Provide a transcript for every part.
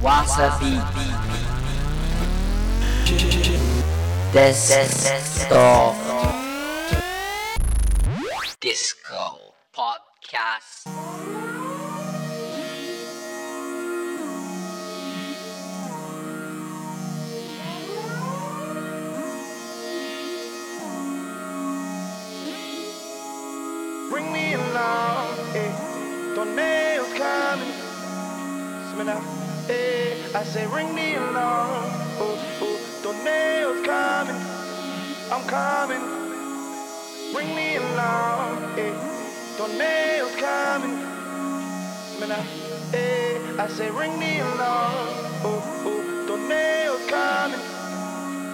wasabi desktop disco podcast Bring me along, eh? Don't nails coming. Smell out eh? I say, ring me along, oh, oh. Tornadoes coming. I'm coming. Bring me along, eh? Tornadoes coming. Smell that, eh? I say, ring me along, oh, oh. Tornadoes coming.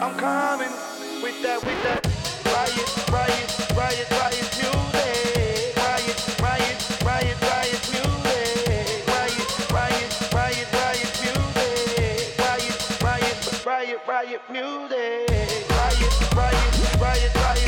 I'm coming with that, with that riot, riot, riot, riot music. Riot, riot, riot, riot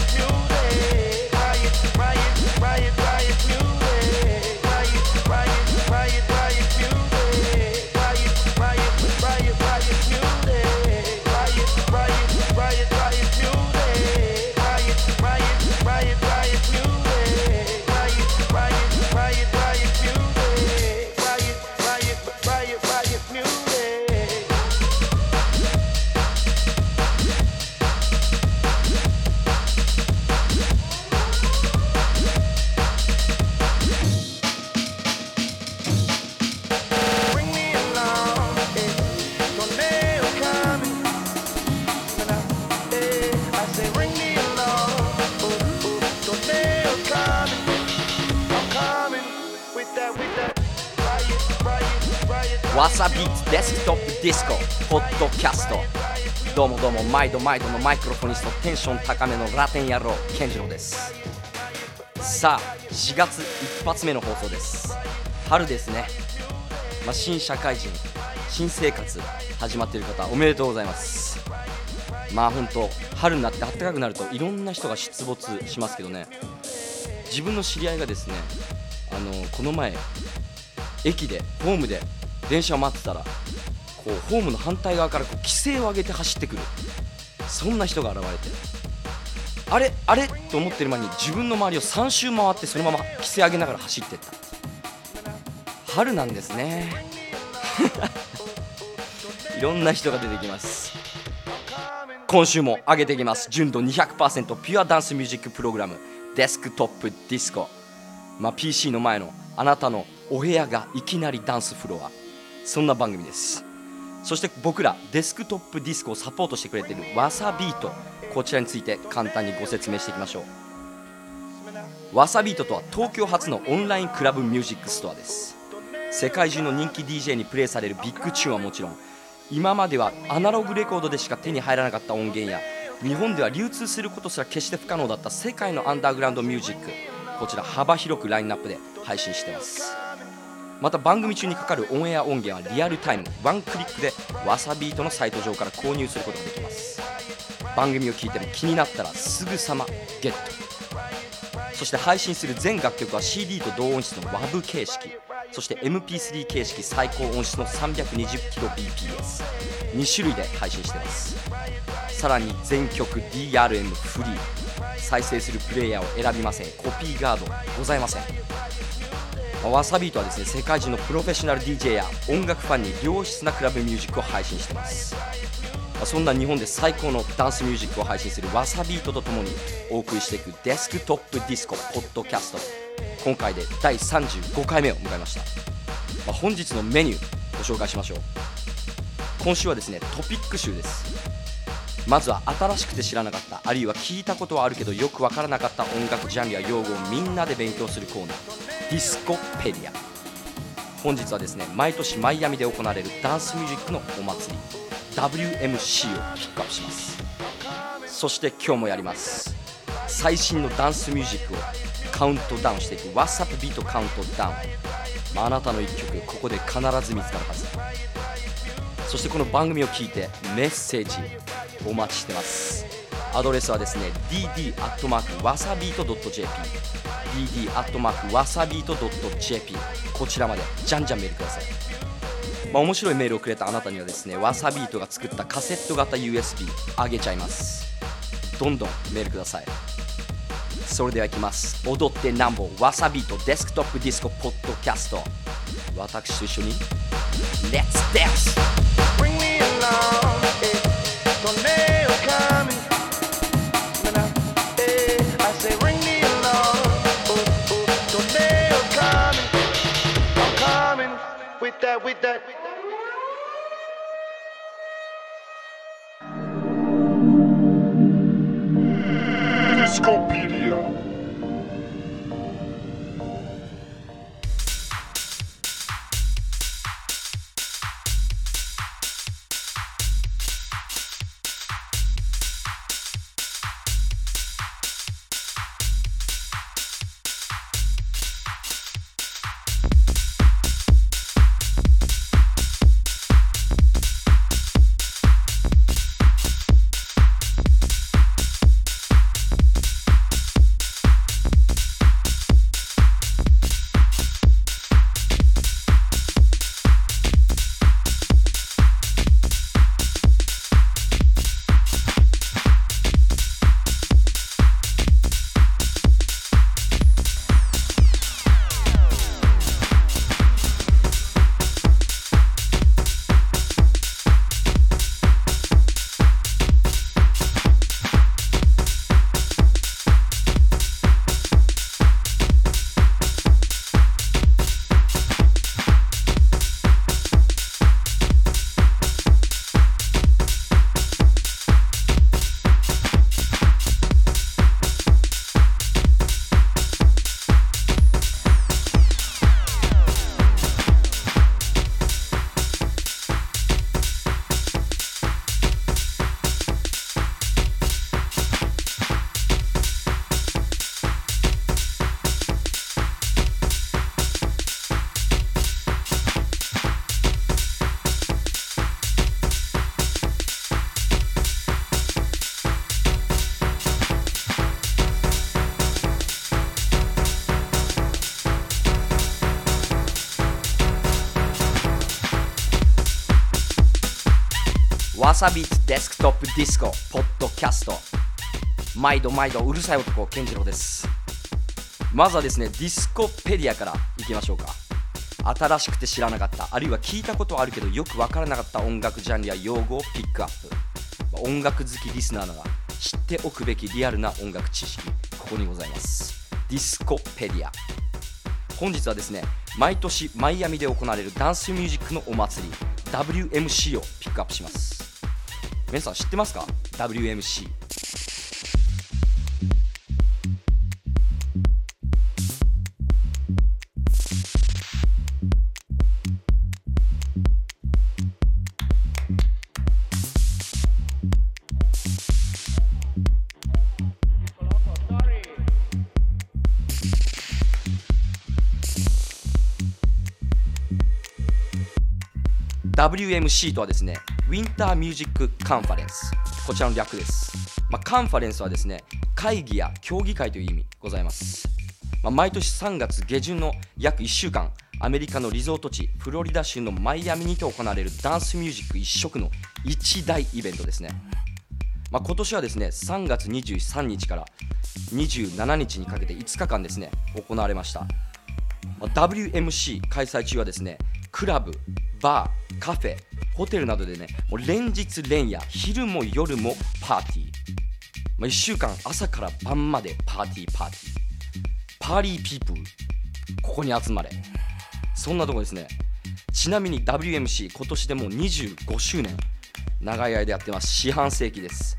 わさビートデスクトップディスコポッドキャストどうもどうも毎度毎度のマイクロフォニストテンション高めのラテン野郎健次郎です。さあ4月一発目の放送です。春ですね、まあ、新社会人新生活始まっている方おめでとうございます。まあ本当春になって暖かくなるといろんな人が出没しますけどね。自分の知り合いがですねあのこの前駅でホームで電車を待ってたらこうホームの反対側からこう規制を上げて走ってくる。そんな人が現れてあれあれ？と思ってる前に自分の周りを3周回ってそのまま規制上げながら走ってった。春なんですね。いろんな人が出てきます。今週も上げていきます。純度200%ピュアダンスミュージックプログラム。デスクトップディスコ。まあ、PC の前のあなたのお部屋がいきなりダンスフロア。そんな番組です。そして僕らデスクトップディスコをサポートしてくれているわさビート。こちらについて簡単にご説明していきましょう。わさビートとは東京発のオンラインクラブミュージックストアです。世界中の人気 DJ にプレイされるビッグチューンはもちろん今まではアナログレコードでしか手に入らなかった音源や日本では流通することすら決して不可能だった世界のアンダーグラウンドミュージックこちら幅広くラインナップで配信してます。また番組中にかかるオンエア音源はリアルタイムワンクリックでわさビートのサイト上から購入することができます。番組を聞いても気になったらすぐさまゲット。そして配信する全楽曲は CD と同音質の WAV 形式。そして MP3 形式最高音質の 320kbps2 種類で配信してます。さらに全曲 DRM フリー。再生するプレイヤーを選びません。コピーガードございません。わさビートはですね世界中のプロフェッショナル DJ や音楽ファンに良質なクラブミュージックを配信してます。そんな日本で最高のダンスミュージックを配信するわさビートとともにお送りしていくデスクトップディスコポッドキャスト。今回で第35回目を迎えました、まあ本日のメニューご紹介しましょう。今週はですねトピック週です。まずは新しくて知らなかったあるいは聞いたことはあるけどよくわからなかった音楽ジャンルや用語をみんなで勉強するコーナー。ディスコペディア。本日はですね毎年マイアミで行われるダンスミュージックのお祭り WMC をピックアップします。そして今日もやります。最新のダンスミュージックをカウントダウンしていく WhatsApp ビートカウントダウン、まああなたの一曲ここで必ず見つかるはず。そしてこの番組を聞いてメッセージお待ちしてます。アドレスはですね dd.wasabeat.jp dd.wasabeat.jp こちらまで。じゃんじゃんメールください。まあ、面白いメールをくれたあなたにはですねわさビートが作ったカセット型 USB あげちゃいます。どんどんメールください。それではいきます。踊ってなんぼ。わさビートデスクトップディスコポッドキャスト。私と一緒に。Let's dance! Bring me along, with that, with that. With that. さビートデスクトップディスコポッドキャスト毎度毎度うるさい男健次郎です。まずはですねディスコペディアからいきましょうか。新しくて知らなかったあるいは聞いたことあるけどよくわからなかった音楽ジャンルや用語をピックアップ。音楽好きリスナーなら知っておくべきリアルな音楽知識ここにございます。ディスコペディア。本日はですね毎年マイアミで行われるダンスミュージックのお祭り WMC をピックアップします。皆さん知ってますか？WMC WMC とはですね、ウィンターミュージックカンファレンス。こちらの略です。まあ、カンファレンスはですね、会議や協議会という意味ございます。まあ、毎年3月下旬の約1週間、アメリカのリゾート地、フロリダ州のマイアミにて行われるダンスミュージック一色の一大イベントですね。まあ、今年はですね3月23日から27日にかけて5日間ですね行われました、まあ WMC 開催中はですねクラブ、バー、カフェ、ホテルなどでねもう連日連夜昼も夜もパーティー、まあ、1週間朝から晩までパーティーパーティー。パーリーピープルここに集まれ。そんなとこですね。ちなみに WMC 今年でもう25周年。長い間やってます。四半世紀です。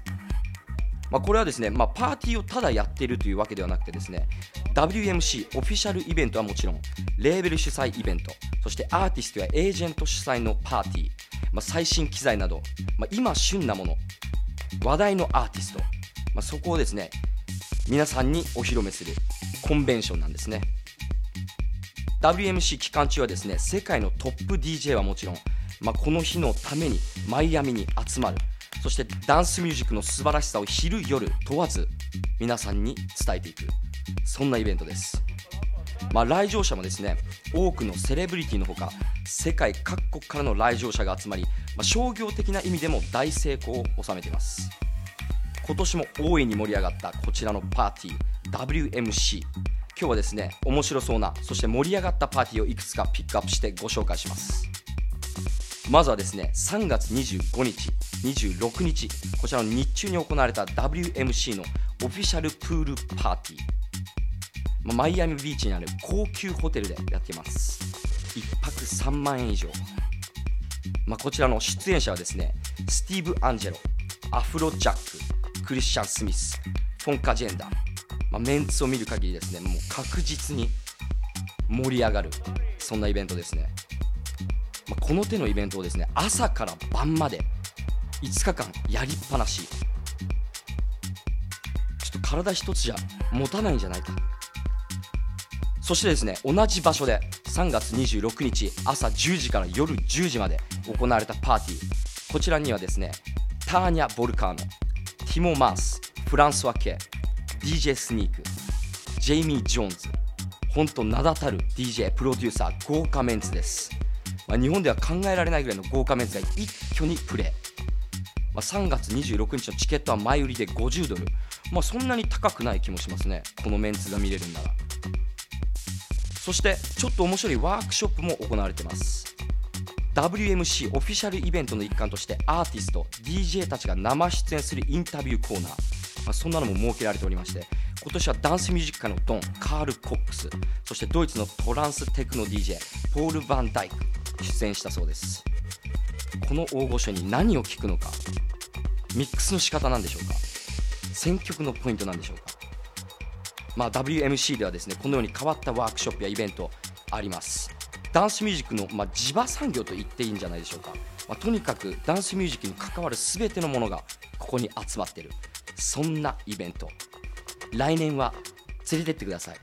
まあ、これはですね、まあ、パーティーをただやっているというわけではなくてですね WMC オフィシャルイベントはもちろんレーベル主催イベントそしてアーティストやエージェント主催のパーティー、まあ、最新機材など、まあ、今旬なもの話題のアーティスト、まあ、そこをですね皆さんにお披露目するコンベンションなんですね。WMC 期間中はですね世界のトップ DJ はもちろん、まあ、この日のためにマイアミに集まるそしてダンスミュージックの素晴らしさを昼夜問わず皆さんに伝えていく。そんなイベントです。まあ、来場者もですね多くのセレブリティのほか世界各国からの来場者が集まり、まあ、商業的な意味でも大成功を収めています。今年も大いに盛り上がったこちらのパーティー WMC 今日はですね面白そうなそして盛り上がったパーティーをいくつかピックアップしてご紹介します。まずはですね3月25日26日こちらの日中に行われた WMC のオフィシャルプールパーティー。ま、マイアミビーチにある高級ホテルでやっています。1泊3万円以上、まあ、こちらの出演者はですねスティーブ・アンジェロアフロ・ジャッククリスチャン・スミスフォンカ・ジェンダー、まあ、メンツを見る限りですねもう確実に盛り上がるそんなイベントですね、まあ、この手のイベントをですね朝から晩まで5日間やりっぱなし。ちょっと体一つじゃ持たないんじゃないか。そしてですね同じ場所で3月26日朝10時から夜10時まで行われたパーティー。こちらにはですねターニャ・ボルカーノティモ・マースフランスワ・ケ DJ スニークジェイミー・ジョーンズ本当名だたる DJ プロデューサー豪華メンツです、まあ、日本では考えられないぐらいの豪華メンツが一挙にプレー、まあ、3月26日のチケットは前売りで50ドル。まあそんなに高くない気もしますね。このメンツが見れるんなら。そしてちょっと面白いワークショップも行われてます。WMC オフィシャルイベントの一環としてアーティスト DJ たちが生出演するインタビューコーナー、まあ、そんなのも設けられておりまして今年はダンスミュージック界のドンカール・コックスそしてドイツのトランステクノ DJ ポール・バンダイク。出演したそうです。この大御所に何を聞くのかミックスの仕方なんでしょうか選曲のポイントなんでしょうか。まあ、WMC ではですねこのように変わったワークショップやイベントあります。ダンスミュージックの、まあ、地場産業と言っていいんじゃないでしょうか、まあ、とにかくダンスミュージックに関わる全てのものがここに集まってる。そんなイベント。来年は連れてってください。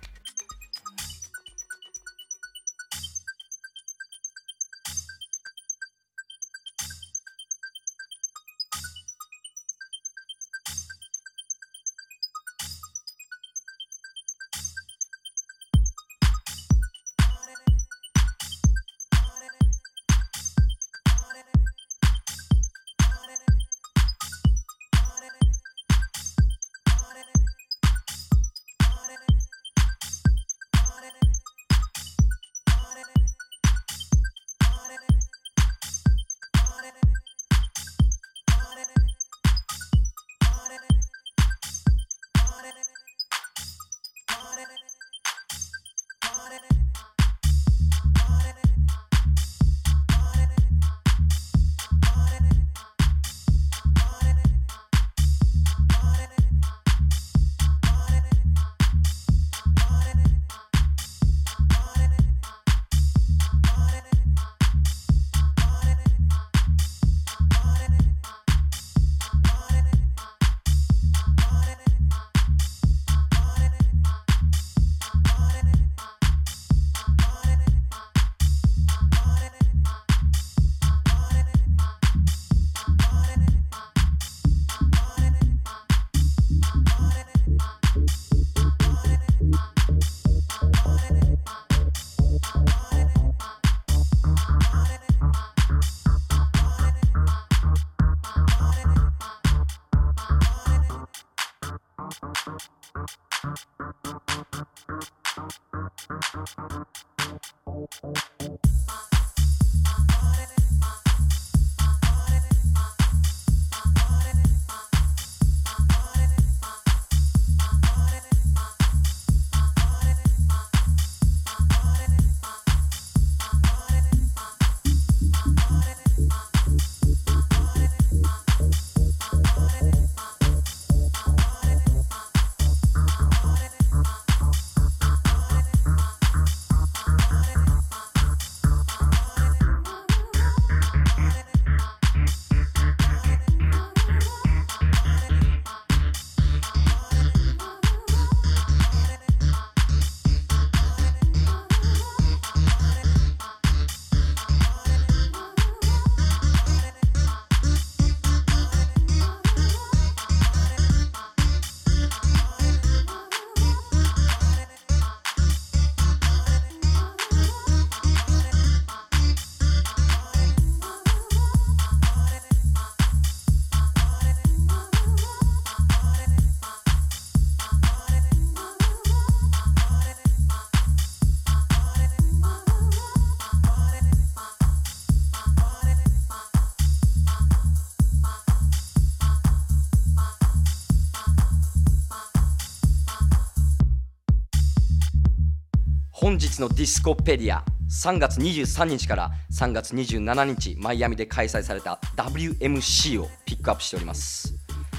本日のディスコペディア。3月23日から3月27日マイアミで開催された WMC をピックアップしております、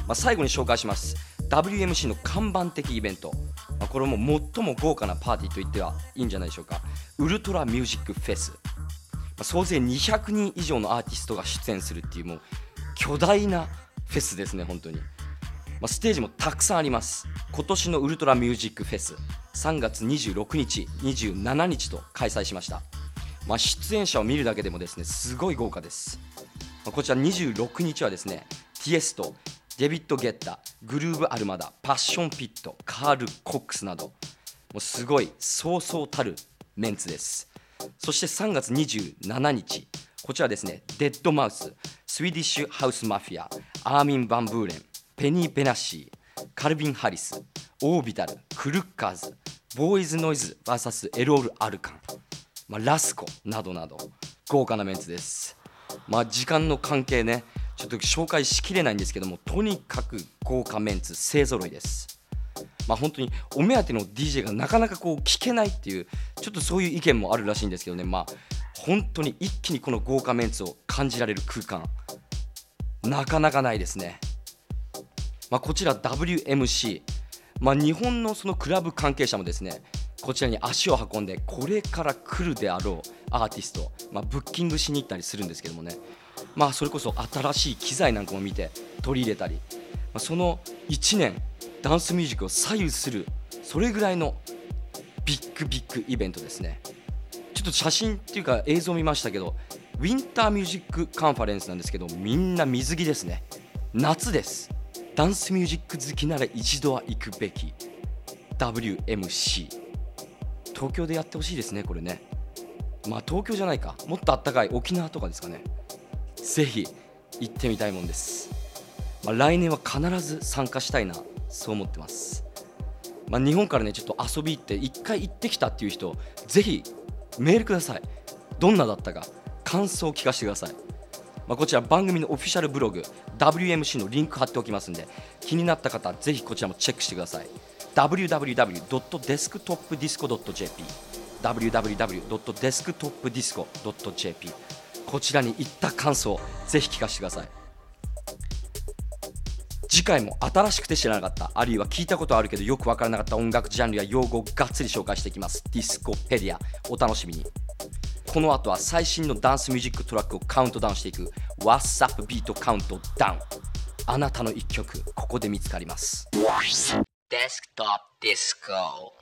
まあ、最後に紹介します。WMC の看板的イベント、まあ、これも最も豪華なパーティーと言ってはいいんじゃないでしょうか。ウルトラミュージックフェス、まあ、総勢200人以上のアーティストが出演するっていうもう巨大なフェスですね本当に。まあ、ステージもたくさんあります。今年のウルトラミュージックフェス3月26日27日と開催しました、まあ、出演者を見るだけでもですねすごい豪華です、まあ、こちら26日はですねティエストデビッド・ゲッタグルーヴ・アルマダパッション・ピットカール・コックスなどもうすごいそうそうたるメンツです。そして3月27日こちらですねデッドマウススウェディッシュ・ハウス・マフィアアーミン・ヴァン・ブーレンペニー・ベナシー、カルビン・ハリス、オービタル、クルッカーズ、ボーイズ・ノイズ VS エロール・アルカン、まあ、ラスコなどなど豪華なメンツです。まあ時間の関係ね、ちょっと紹介しきれないんですけども、とにかく豪華メンツ勢ぞろいです。まあ本当にお目当ての DJ がなかなかこう聞けないっていうちょっとそういう意見もあるらしいんですけどねまあ本当に一気にこの豪華メンツを感じられる空間なかなかないですね。まあ、こちら WMC、まあ、日本のそのクラブ関係者もですねこちらに足を運んでこれから来るであろうアーティスト、まあ、ブッキングしに行ったりするんですけどもね、まあ、それこそ新しい機材なんかも見て取り入れたり、まあ、その1年ダンスミュージックを左右するそれぐらいのビッグビッグイベントですね。ちょっと写真っていうか映像を見ましたけどウィンターミュージックカンファレンスなんですけどみんな水着ですね。夏です。ダンスミュージック好きなら一度は行くべき。WMC 東京でやってほしいですねこれね。まあ東京じゃないか。もっとあったかい沖縄とかですかね。ぜひ行ってみたいもんです、まあ、来年は必ず参加したいな。そう思ってます。まあ、日本からねちょっと遊び行って一回行ってきたっていう人ぜひメールください。どんなだったか。感想を聞かせてください。まあ、こちら番組のオフィシャルブログ WMC のリンク貼っておきますんで気になった方はぜひこちらもチェックしてください。www.desktopdisco.jp www.desktopdisco.jp こちらに行った感想ぜひ聞かせてください。次回も新しくて知らなかったあるいは聞いたことあるけどよくわからなかった音楽ジャンルや用語をがっつり紹介していきます。ディスコペディア。お楽しみに。この後は最新のダンスミュージックトラックをカウントダウンしていく What's Up Beat Countdown。あなたの一曲ここで見つかります。デスクトップディスコ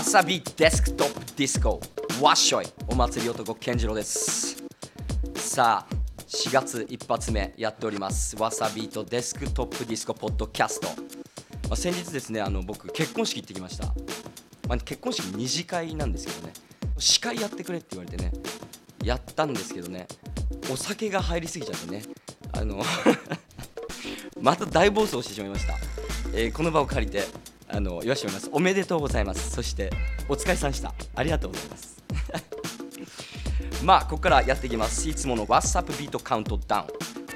わさびデスクトップディスコわっしょい。お祭り男健次郎です。さあ4月一発目やっております。わさびとデスクトップディスコポッドキャスト、まあ、先日ですねあの僕結婚式行ってきました、まあ、結婚式二次会なんですけどね。司会やってくれって言われてねやったんですけどね。お酒が入りすぎちゃってね。あの また大暴走してしまいました、えーこの場を借りてあの言わせてもらいます。おめでとうございます。そしてお疲れさんでした。ありがとうございます。まあここからやっていきます。いつもの WhatsApp ビートカウントダウン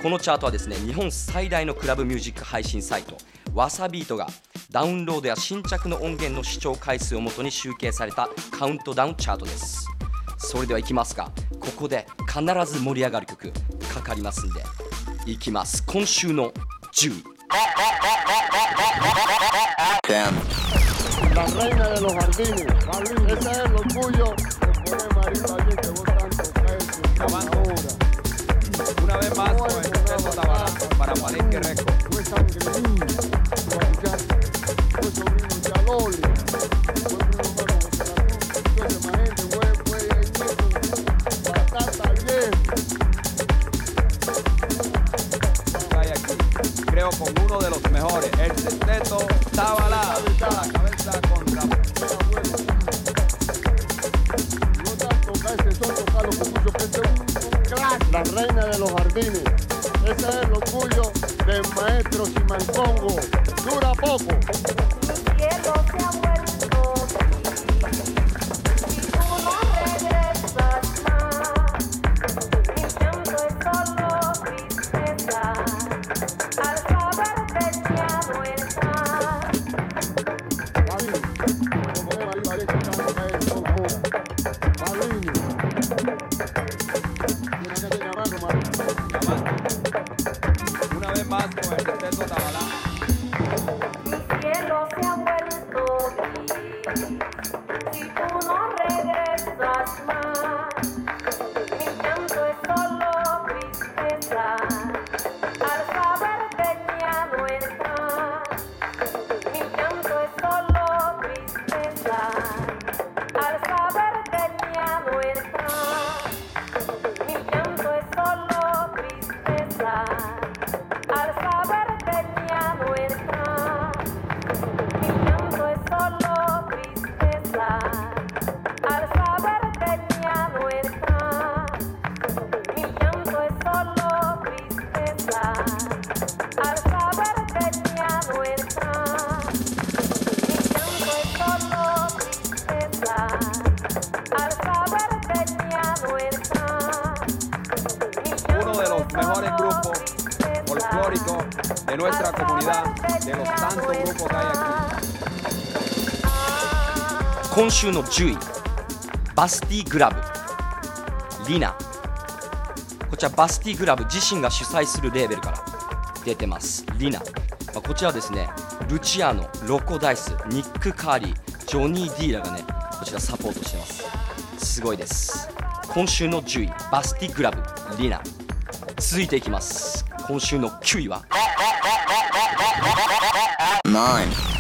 このチャートはですね日本最大のクラブミュージック配信サイト。わさビートがダウンロードや新着の音源の視聴回数をもとに集計されたカウントダウンチャートです。それではいきますかここで必ず盛り上がる曲かかりますんでいきます。今週の10位。La reina de los jardines. Ese es el orgullo Marita bien que vos tanto. Una vez más con el Teto Tabarán para Palenque de con uno de los mejores, el Teto Tabarán. A la cabeza con la Era bueno. No tanto que ese son con mucho que es crack. La reina de los jardines. Ese es el orgullo del maestro Simancongo. Dura poco. 今週の10位。バスティグラブ。リナ。こちらバスティグラブ自身が主催するレーベルから出てます。リナ、まあこちらですね。ルチアーノロコダイスニック・カーリージョニー・ディーラがねこちらサポートしてます。すごいです。今週の10位バスティグラブリナ。続いていきます。今週の9位は「今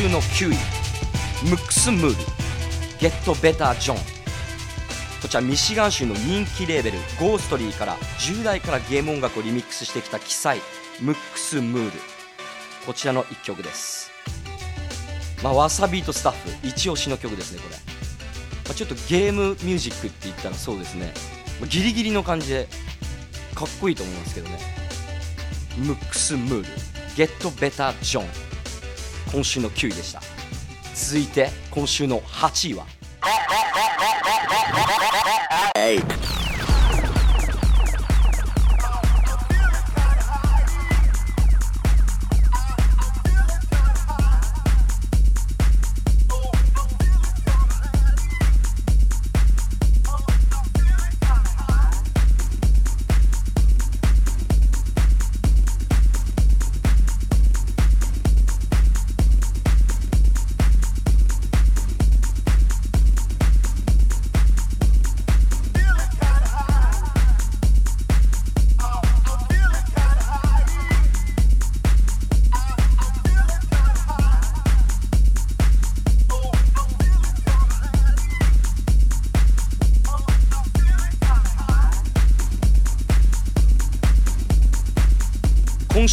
週の9位ムックス・ムールゲット・ベター・ジョン。こちらミシガン州の人気レーベルゴーストリーから10代からゲーム音楽をリミックスしてきた奇才ムックス・ムール。こちらの1曲です。まあわさビートスタッフ一押しの曲ですねこれ、まあ、ちょっとゲームミュージックって言ったらそうですね。まあギリギリの感じでかっこいいと思いますけどね。ムックス・ムールゲット・ベター・ジョン。今週の9位でした。続いて今週の8位は？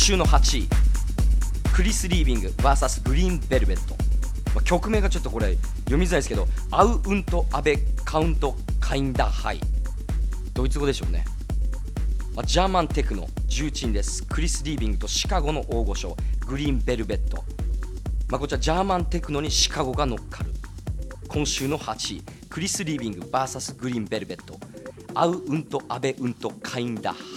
週の8位クリス・リービング VS グリーン・ベルベット、まあ、曲名がちょっとこれ読みづらいですけどアウ・ウント・アベ・カウント・カインダ・ハイドイツ語でしょうね、まあ、ジャーマンテクノ重鎮です。クリス・リービングとシカゴの大御所グリーン・ベルベット、まあ、こちらジャーマンテクノにシカゴが乗っかる。今週の8位クリス・リービング VS グリーン・ベルベットアウ・ウント・アベ・ウント・カインダ・ハイ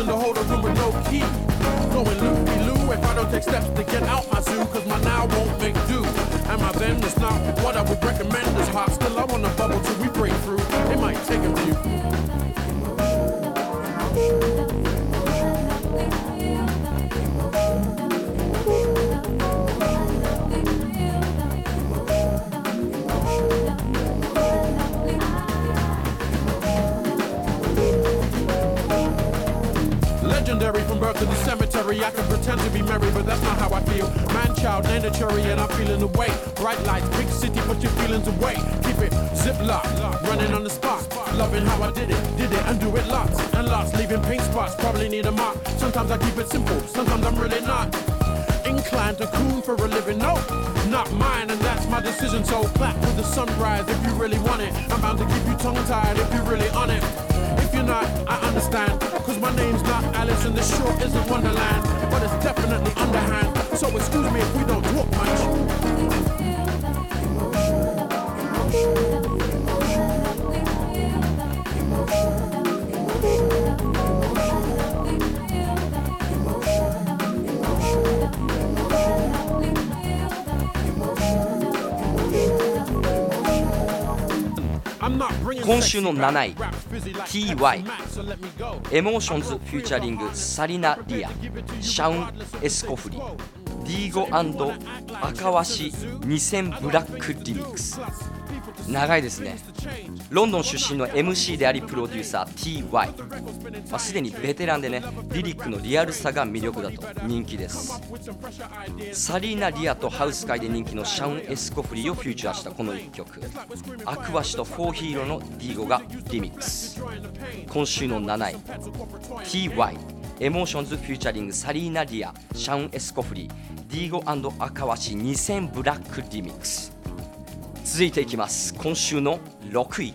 to a with no key. Going loopy loo if I don't take steps to get out my zoo, cause my now won't make do. And my then is not what I would recommend is hot. Still, I wanna bubble till we break through. It might take a few. Pretend to be merry, but that's not how I feel. Man, child, ain't a cherry, and I'm feeling the weight. Bright lights, big city, put your feelings away. Keep it zip lock, running on the spot. Loving how I did it, did it, and do it lots and lots. Leaving paint spots, probably need a mop. Sometimes I keep it simple, sometimes I'm really not. Inclined to coon for a living, no, not mine, and that's my decision. So clap with the sunrise if you really want it. I'm bound to keep you tongue tied if you're really on it. If you're not, I understand. Cause my name's not Alice and the short isn't Wonderland. But it's definitely underhand. So excuse me if we don't talk much. I'm not bringing 今週の sexy 7 rap. 位 Rap's busy like TY エモーションズフューチャリングサリナ・ディアシャウン・エスコフリディーゴ赤鷲2000ブラックリミックス長いですね。ロンドン出身の MC でありプロデューサー TY まあ、すでにベテランでねリリックのリアルさが魅力だと人気です。サリーナ・リアとハウス界で人気のシャウン・エスコフリーをフューチャーしたこの1曲。アクワシとフォーヒーローのディーゴがリミックス。今週の7位 TY Emotions featuring サリーナ・リアシャウン・エスコフリーディーゴアクワシ2000 Black Remix。続いていきます。今週の6位。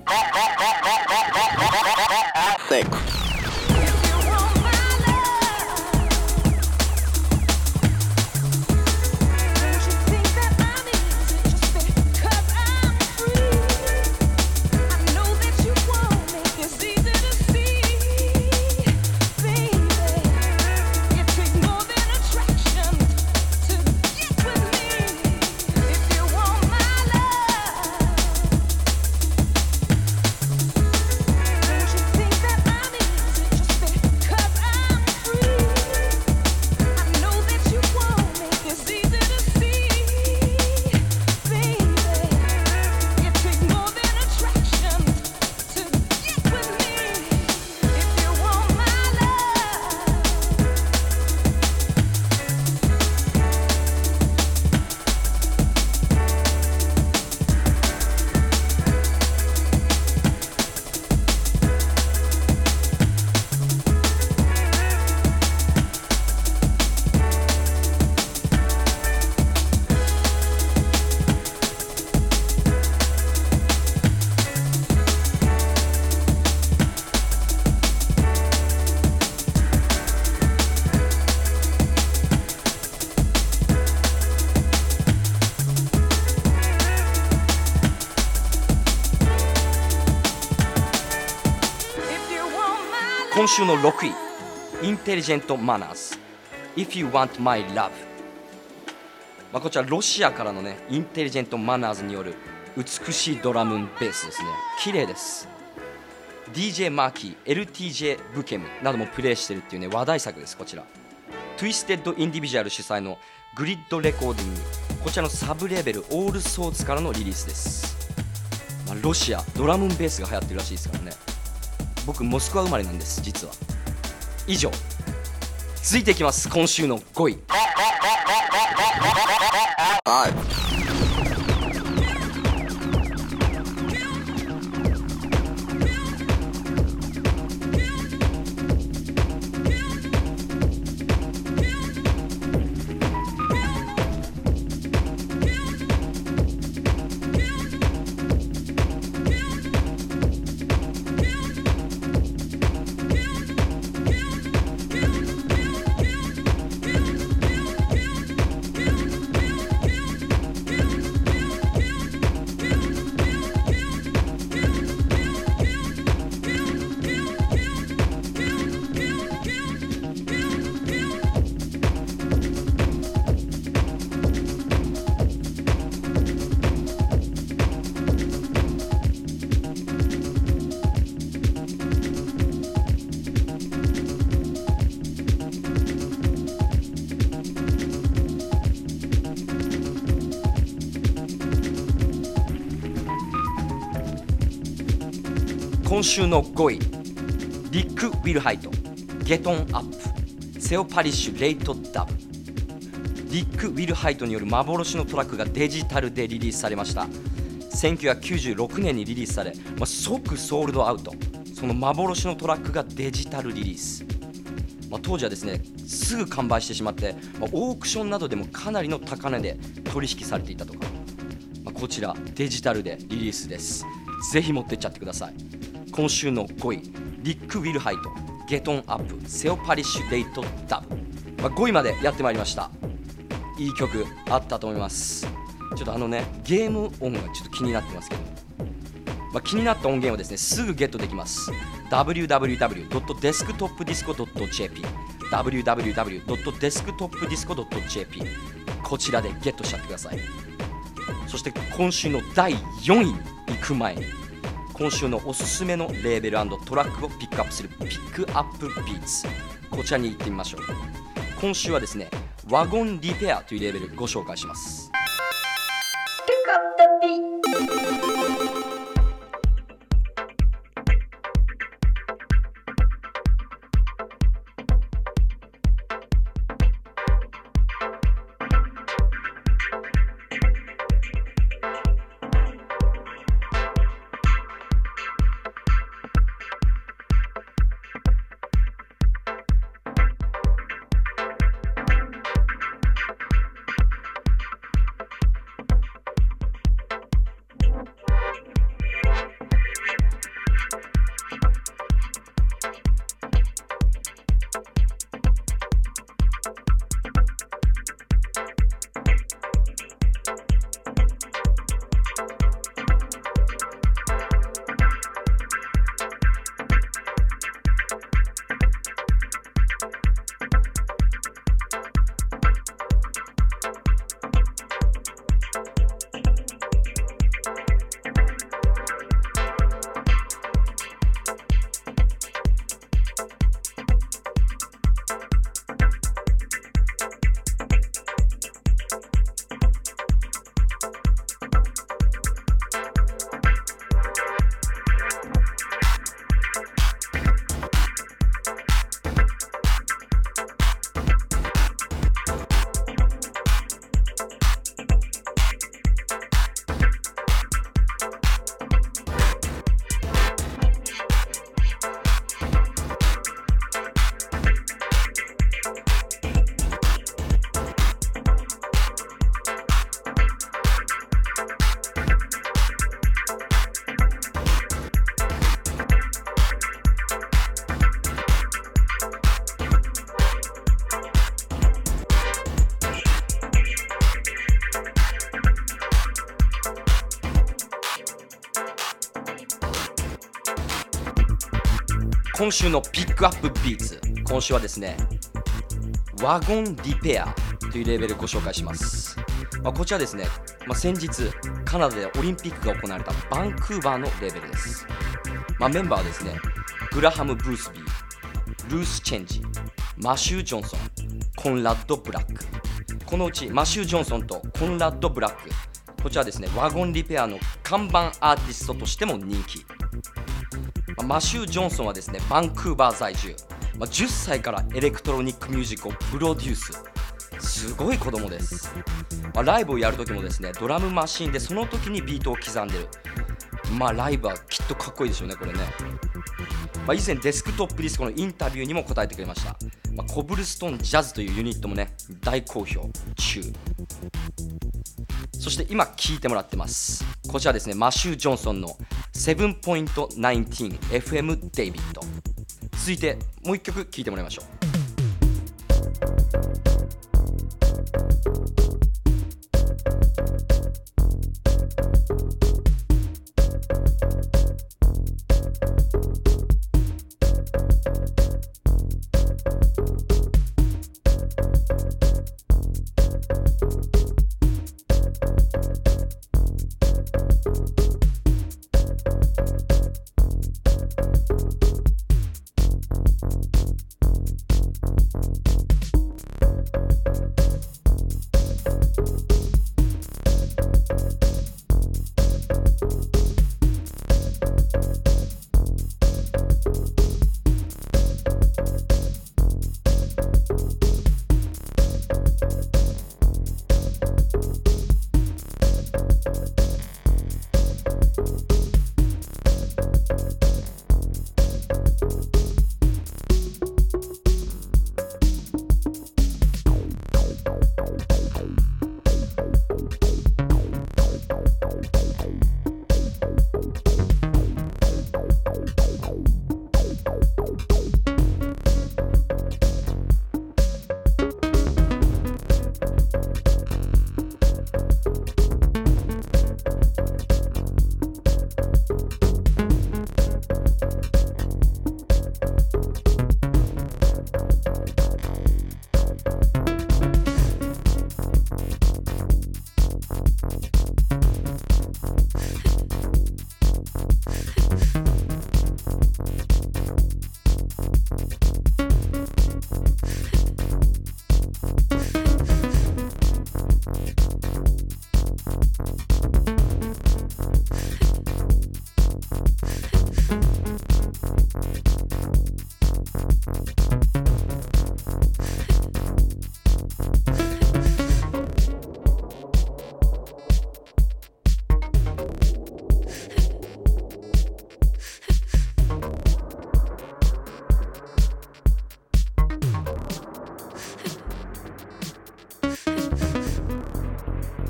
週の6位。インテリジェントマナーズ If you want my love. まあ、こちらロシアからのねインテリジェントマナーズによる美しいドラムベースですね。綺麗です。DJ マーキー LTJ ブケムなどもプレイしてるっていうね話題作ですこちら。Twisted インディビジュアル主催のグリッドレコーディングこちらのサブレーベルオールソーツからのリリースです、まあ、ロシアドラムベースが流行ってるらしいですからね。僕モスクワ生まれなんです実は。以上。続いていきます。今週の5位。週の5位リック・ウィルハイト Get On Up セオ・パリッシュ Late Dub リック・ウィルハイトによる幻のトラックがデジタルでリリースされました。1996年にリリースされ、まあ、即ソールドアウト。その幻のトラックがデジタルリリース、まあ、当時はですねすぐ完売してしまって、まあ、オークションなどでもかなりの高値で取引されていたとか、まあ、こちらデジタルでリリースです。ぜひ持ってっちゃってください。今週の5位リック・ウィルハイト Get On Up セオ・パリッシュ Late Dub、まあ、5位までやってまいりました。いい曲あったと思います。ちょっとあのねゲーム音がちょっと気になってますけど、まあ、気になった音源はですねすぐゲットできます。www.desktopdisco.jp www.desktopdisco.jp こちらでゲットしちゃってください。そして今週の第4位に行く前に今週のおすすめのレーベルトラックをピックアップするピックアップビーツ。こちらに行ってみましょう。今週はですねワゴンリペアというレーベルご紹介します。今週のピックアップビーツ。今週はですねワゴンリペアというレーベルをご紹介します、まあ、こちらですね、まあ、先日カナダでオリンピックが行われたバンクーバーのレーベルです、まあ、メンバーはですねグラハム・ブースビールース・チェンジマシュー・ジョンソンコンラッド・ブラック。このうちマシュー・ジョンソンとコンラッド・ブラック。こちらですねワゴンリペアの看板アーティストとしても人気。マシュー・ジョンソンはですねバンクーバー在住、まあ、10歳からエレクトロニックミュージックをプロデュース。すごい子供です、まあ、ライブをやるときもですねドラムマシンでその時にビートを刻んでる。まあライブはきっとかっこいいでしょうねこれね、まあ、以前デスクトップディスコのインタビューにも答えてくれました、まあ、コブルストーンジャズというユニットもね大好評中。そして今聴いてもらってます。こちらですねマシュー・ジョンソンの 7.19FM デイビッド。続いてもう一曲聴いてもらいましょう。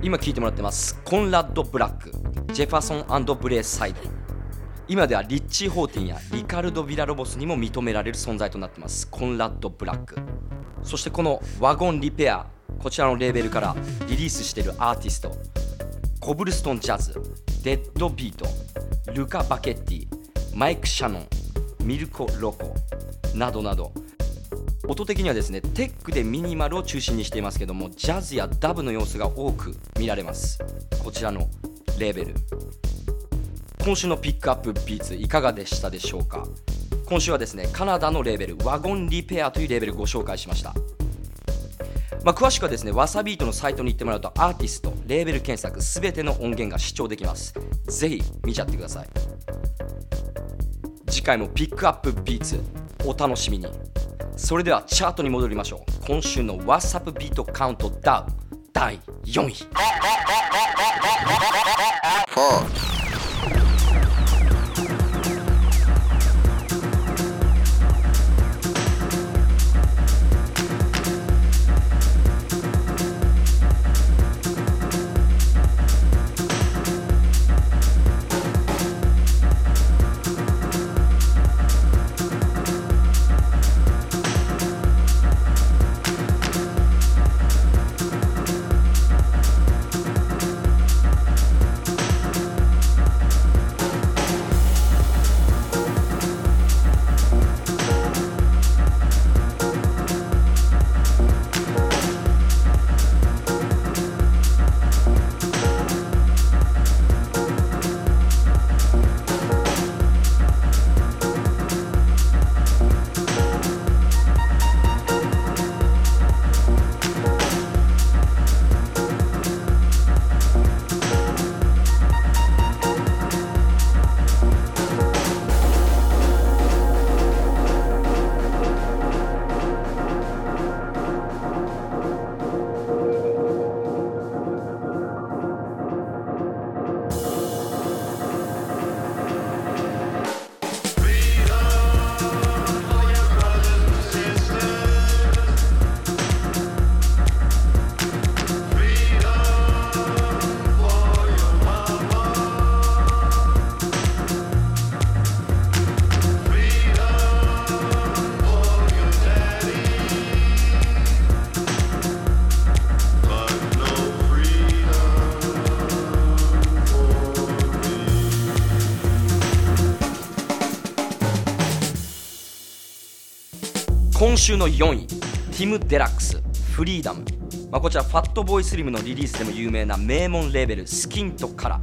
今聴いてもらってます。コンラッド・ブラック。ジェファソンブレーサイド。今ではリッチー・ホーティンやリカルド・ビラロボスにも認められる存在となってます。コンラッド・ブラック。そしてこのワゴン・リペアこちらのレーベルからリリースしているアーティスト。コブルストン・ジャズ。デッド・ビート。ルカ・バケッティ。マイク・シャノン。ミルコ・ロコ。などなど。音的にはですねテックでミニマルを中心にしていますけどもジャズやダブの要素が多く見られます。こちらのレーベル。今週のピックアップビーツいかがでしたでしょうか？今週はですねカナダのレーベルワゴンリペアというレーベルご紹介しました。まあ、詳しくはですねわさビートのサイトに行ってもらうとアーティストレーベル検索すべての音源が視聴できます。ぜひ見ちゃってください。次回もピックアップビーツお楽しみに。それではチャートに戻りましょう。今週の WhatsApp ビートカウントダウン第4位。週の4位ティム・デラックス Freedom、まあ、こちらファットボーイスリムのリリースでも有名な名門レーベルスキントから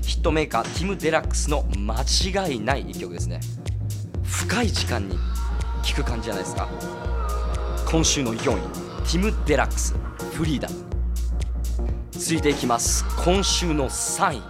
ヒットメーカーティム・デラックスの間違いない一曲ですね。深い時間に聴く感じじゃないですか。今週の4位ティム・デラックス Freedom。続いていきます。今週の3位。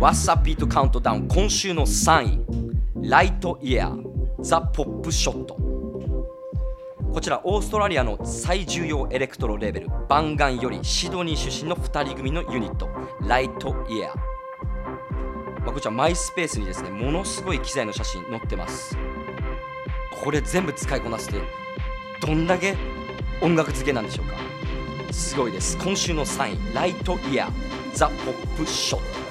Three. ワッサビートカウントダウン今週の3位ライトイヤーザ・ポップショットこちらオーストラリアの最重要エレクトロレベルバンガンよりシドニー出身の2人組のユニットライトイヤー、まあ、こちらマイスペースにですねものすごい機材の写真載ってます。これ全部使いこなしてどんだけ音楽付けなんでしょうか。すごいです。今週の3位ライトイヤーザ・ポップショット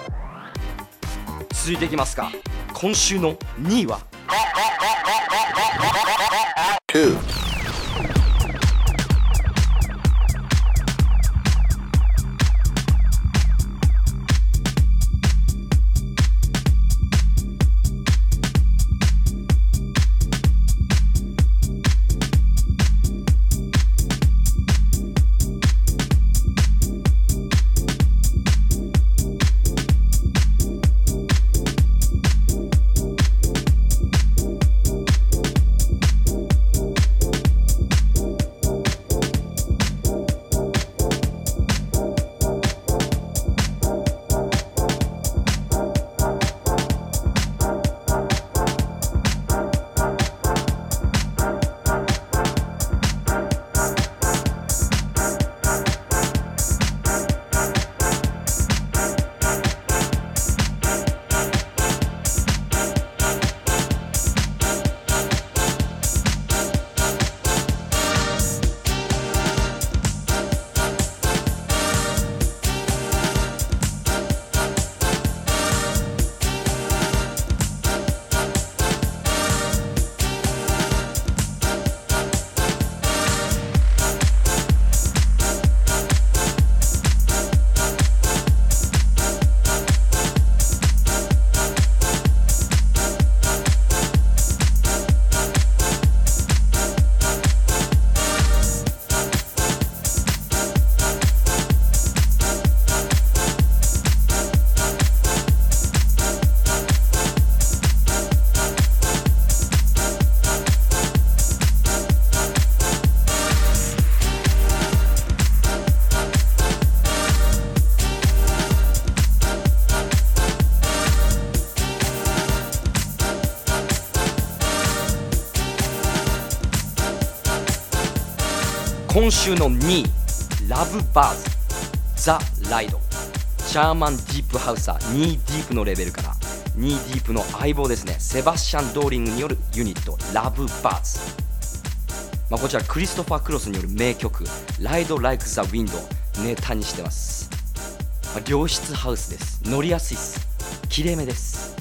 続いていきますか。今週の2位は。今週の2位ラブバーズザ・ライド。ジャーマンディープハウサー2ディープのレベルから2ディープの相棒ですね。セバスチャン・ドーリングによるユニットラブバーズ。まあ、こちらクリストファー・クロスによる名曲「ライド・ライク・ザ・ウィンド」ネタにしてます、まあ、良質ハウスです。乗りやすいです。きれいめです。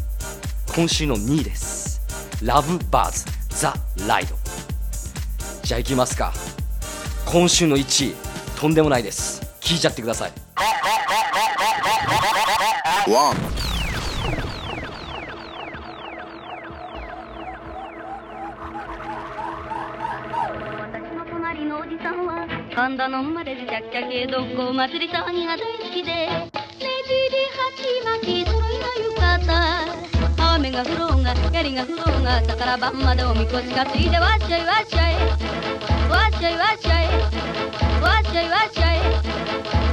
今週の2位です。ラブ・バーズ・ザ・ライド。じゃあいきますか。今週の1位とんでもないです。聞いちゃってください。One. 私の隣のおじさんは神田の生まれでちゃっちゃけどこ祭り騒ぎが大好きでねじり鉢巻き揃いの浴衣。雨が降ろうが槍が降ろうが朝から晩までおみこし担いでわっしゃいわっしゃい Watch it, watch it. Watch it, watch it.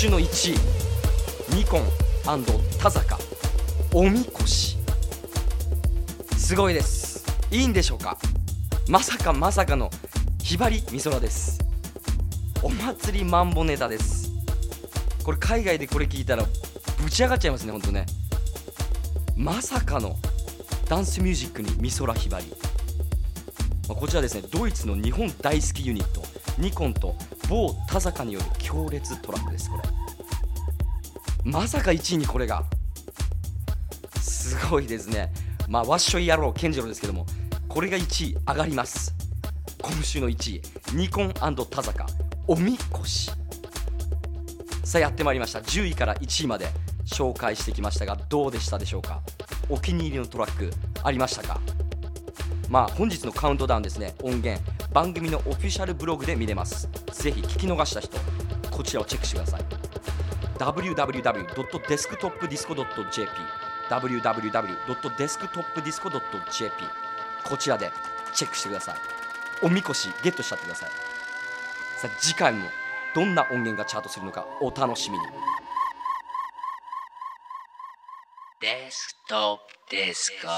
今週の1ニコン田坂。おみこし。すごいです。いいんでしょうか？まさかまさかのひばりみそらです。お祭りマンボネタです。これ海外でこれ聞いたらぶち上がっちゃいますねほんとね。まさかのダンスミュージックに美空ひばり。まあこちらですねドイツの日本大好きユニットニコンと某田坂による強烈トラックですこれ。まさか1位にこれが。すごいですね。まあわっしょい野郎健次郎ですけどもこれが1位上がります。今週の1位ニコン田坂おみこし。さあやってまいりました。10位から1位まで紹介してきましたがどうでしたでしょうか？お気に入りのトラックありましたか？まあ本日のカウントダウンですね。音源。番組のオフィシャルブログで見れます。ぜひ聞き逃した人こちらをチェックしてください。www.desktopdisco.jp www.desktopdisco.jp こちらでチェックしてください。おみこしゲットしちゃってください。さあ次回もどんな音源がチャートするのかお楽しみに。デスクトップディスコ。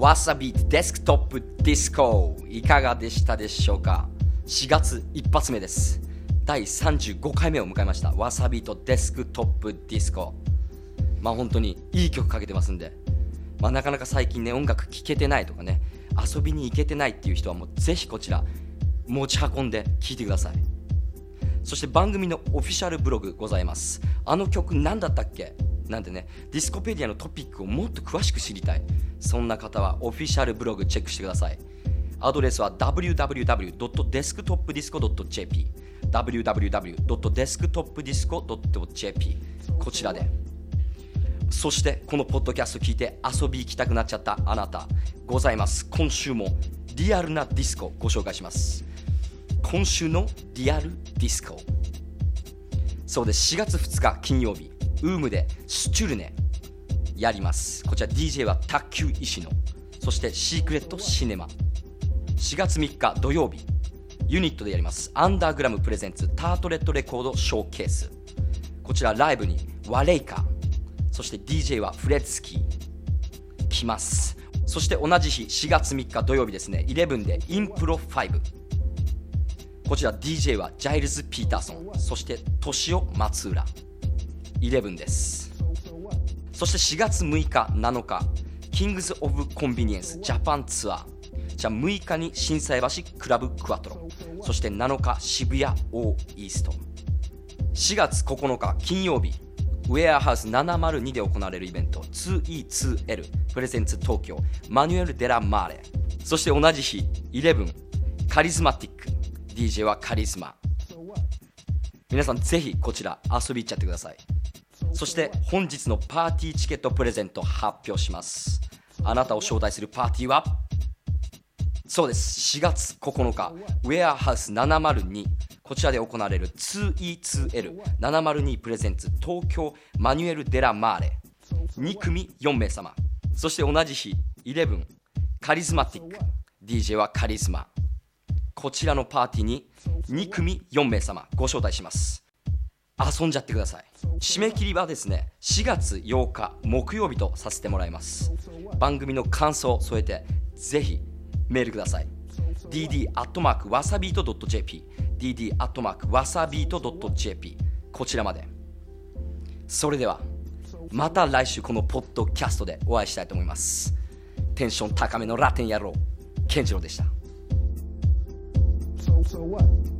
わさびデスクトップディスコいかがでしたでしょうか？4月一発目です。第35回目を迎えました。わさびとデスクトップディスコまあ本当にいい曲かけてますんで。まあ、なかなか最近ね音楽聴けてないとかね遊びに行けてないっていう人はもうぜひこちら持ち運んで聴いてください。そして番組のオフィシャルブログございます。あの曲何だったっけ？なんでねディスコペディアのトピックをもっと詳しく知りたい。そんな方はオフィシャルブログチェックしてください。アドレスは www.desktopdisco.jp www.desktopdisco.jp こちらで。そしてこのポッドキャスト聞いて遊び行きたくなっちゃったあなた。ございます。今週もリアルなディスコご紹介します。今週のリアルディスコ。そうです。4月2日金曜日。ウームでスチュルネやります。こちら DJ は卓球石野そしてシークレットシネマ。4月3日土曜日ユニットでやります。アンダーグラムプレゼンツタートレットレコードショーケース。こちらライブにワレイカ。そして DJ はフレッツキー。来ます。そして同じ日4月3日土曜日ですね。11でインプロ5こちら DJ はジャイルズ・ピーターソン。そしてトシオ・松浦11です。そして4月6日7日キングズ・オブ・コンビニエンスジャパンツアーじゃあ6日に心斎橋クラブクワトロそして7日渋谷オーイースト4月9日金曜日ウェアハウス702で行われるイベント 2E2L プレゼンツ東京マニュエル・デラ・マーレそして同じ日11カリズマティック。DJ はカリスマ。皆さんぜひこちら遊び行っちゃってください。そして本日のパーティーチケットプレゼント発表します。あなたを招待するパーティーは？そうです。4月9日ウェアハウス702こちらで行われる 2E2L702 プレゼンツ東京マニュエル・デラ・マーレ。2組4名様。そして同じ日11カリズマティック。DJ はカリスマ。こちらのパーティーに2組4名様ご招待します。遊んじゃってください。締め切りはですね4月8日木曜日とさせてもらいます。番組の感想を添えてぜひメールください。Dd.wasabeat.jp dd.wasabeat.jp こちらまで。それではまた来週このポッドキャストでお会いしたいと思います。テンション高めのラテン野郎健次郎でした。so, so what?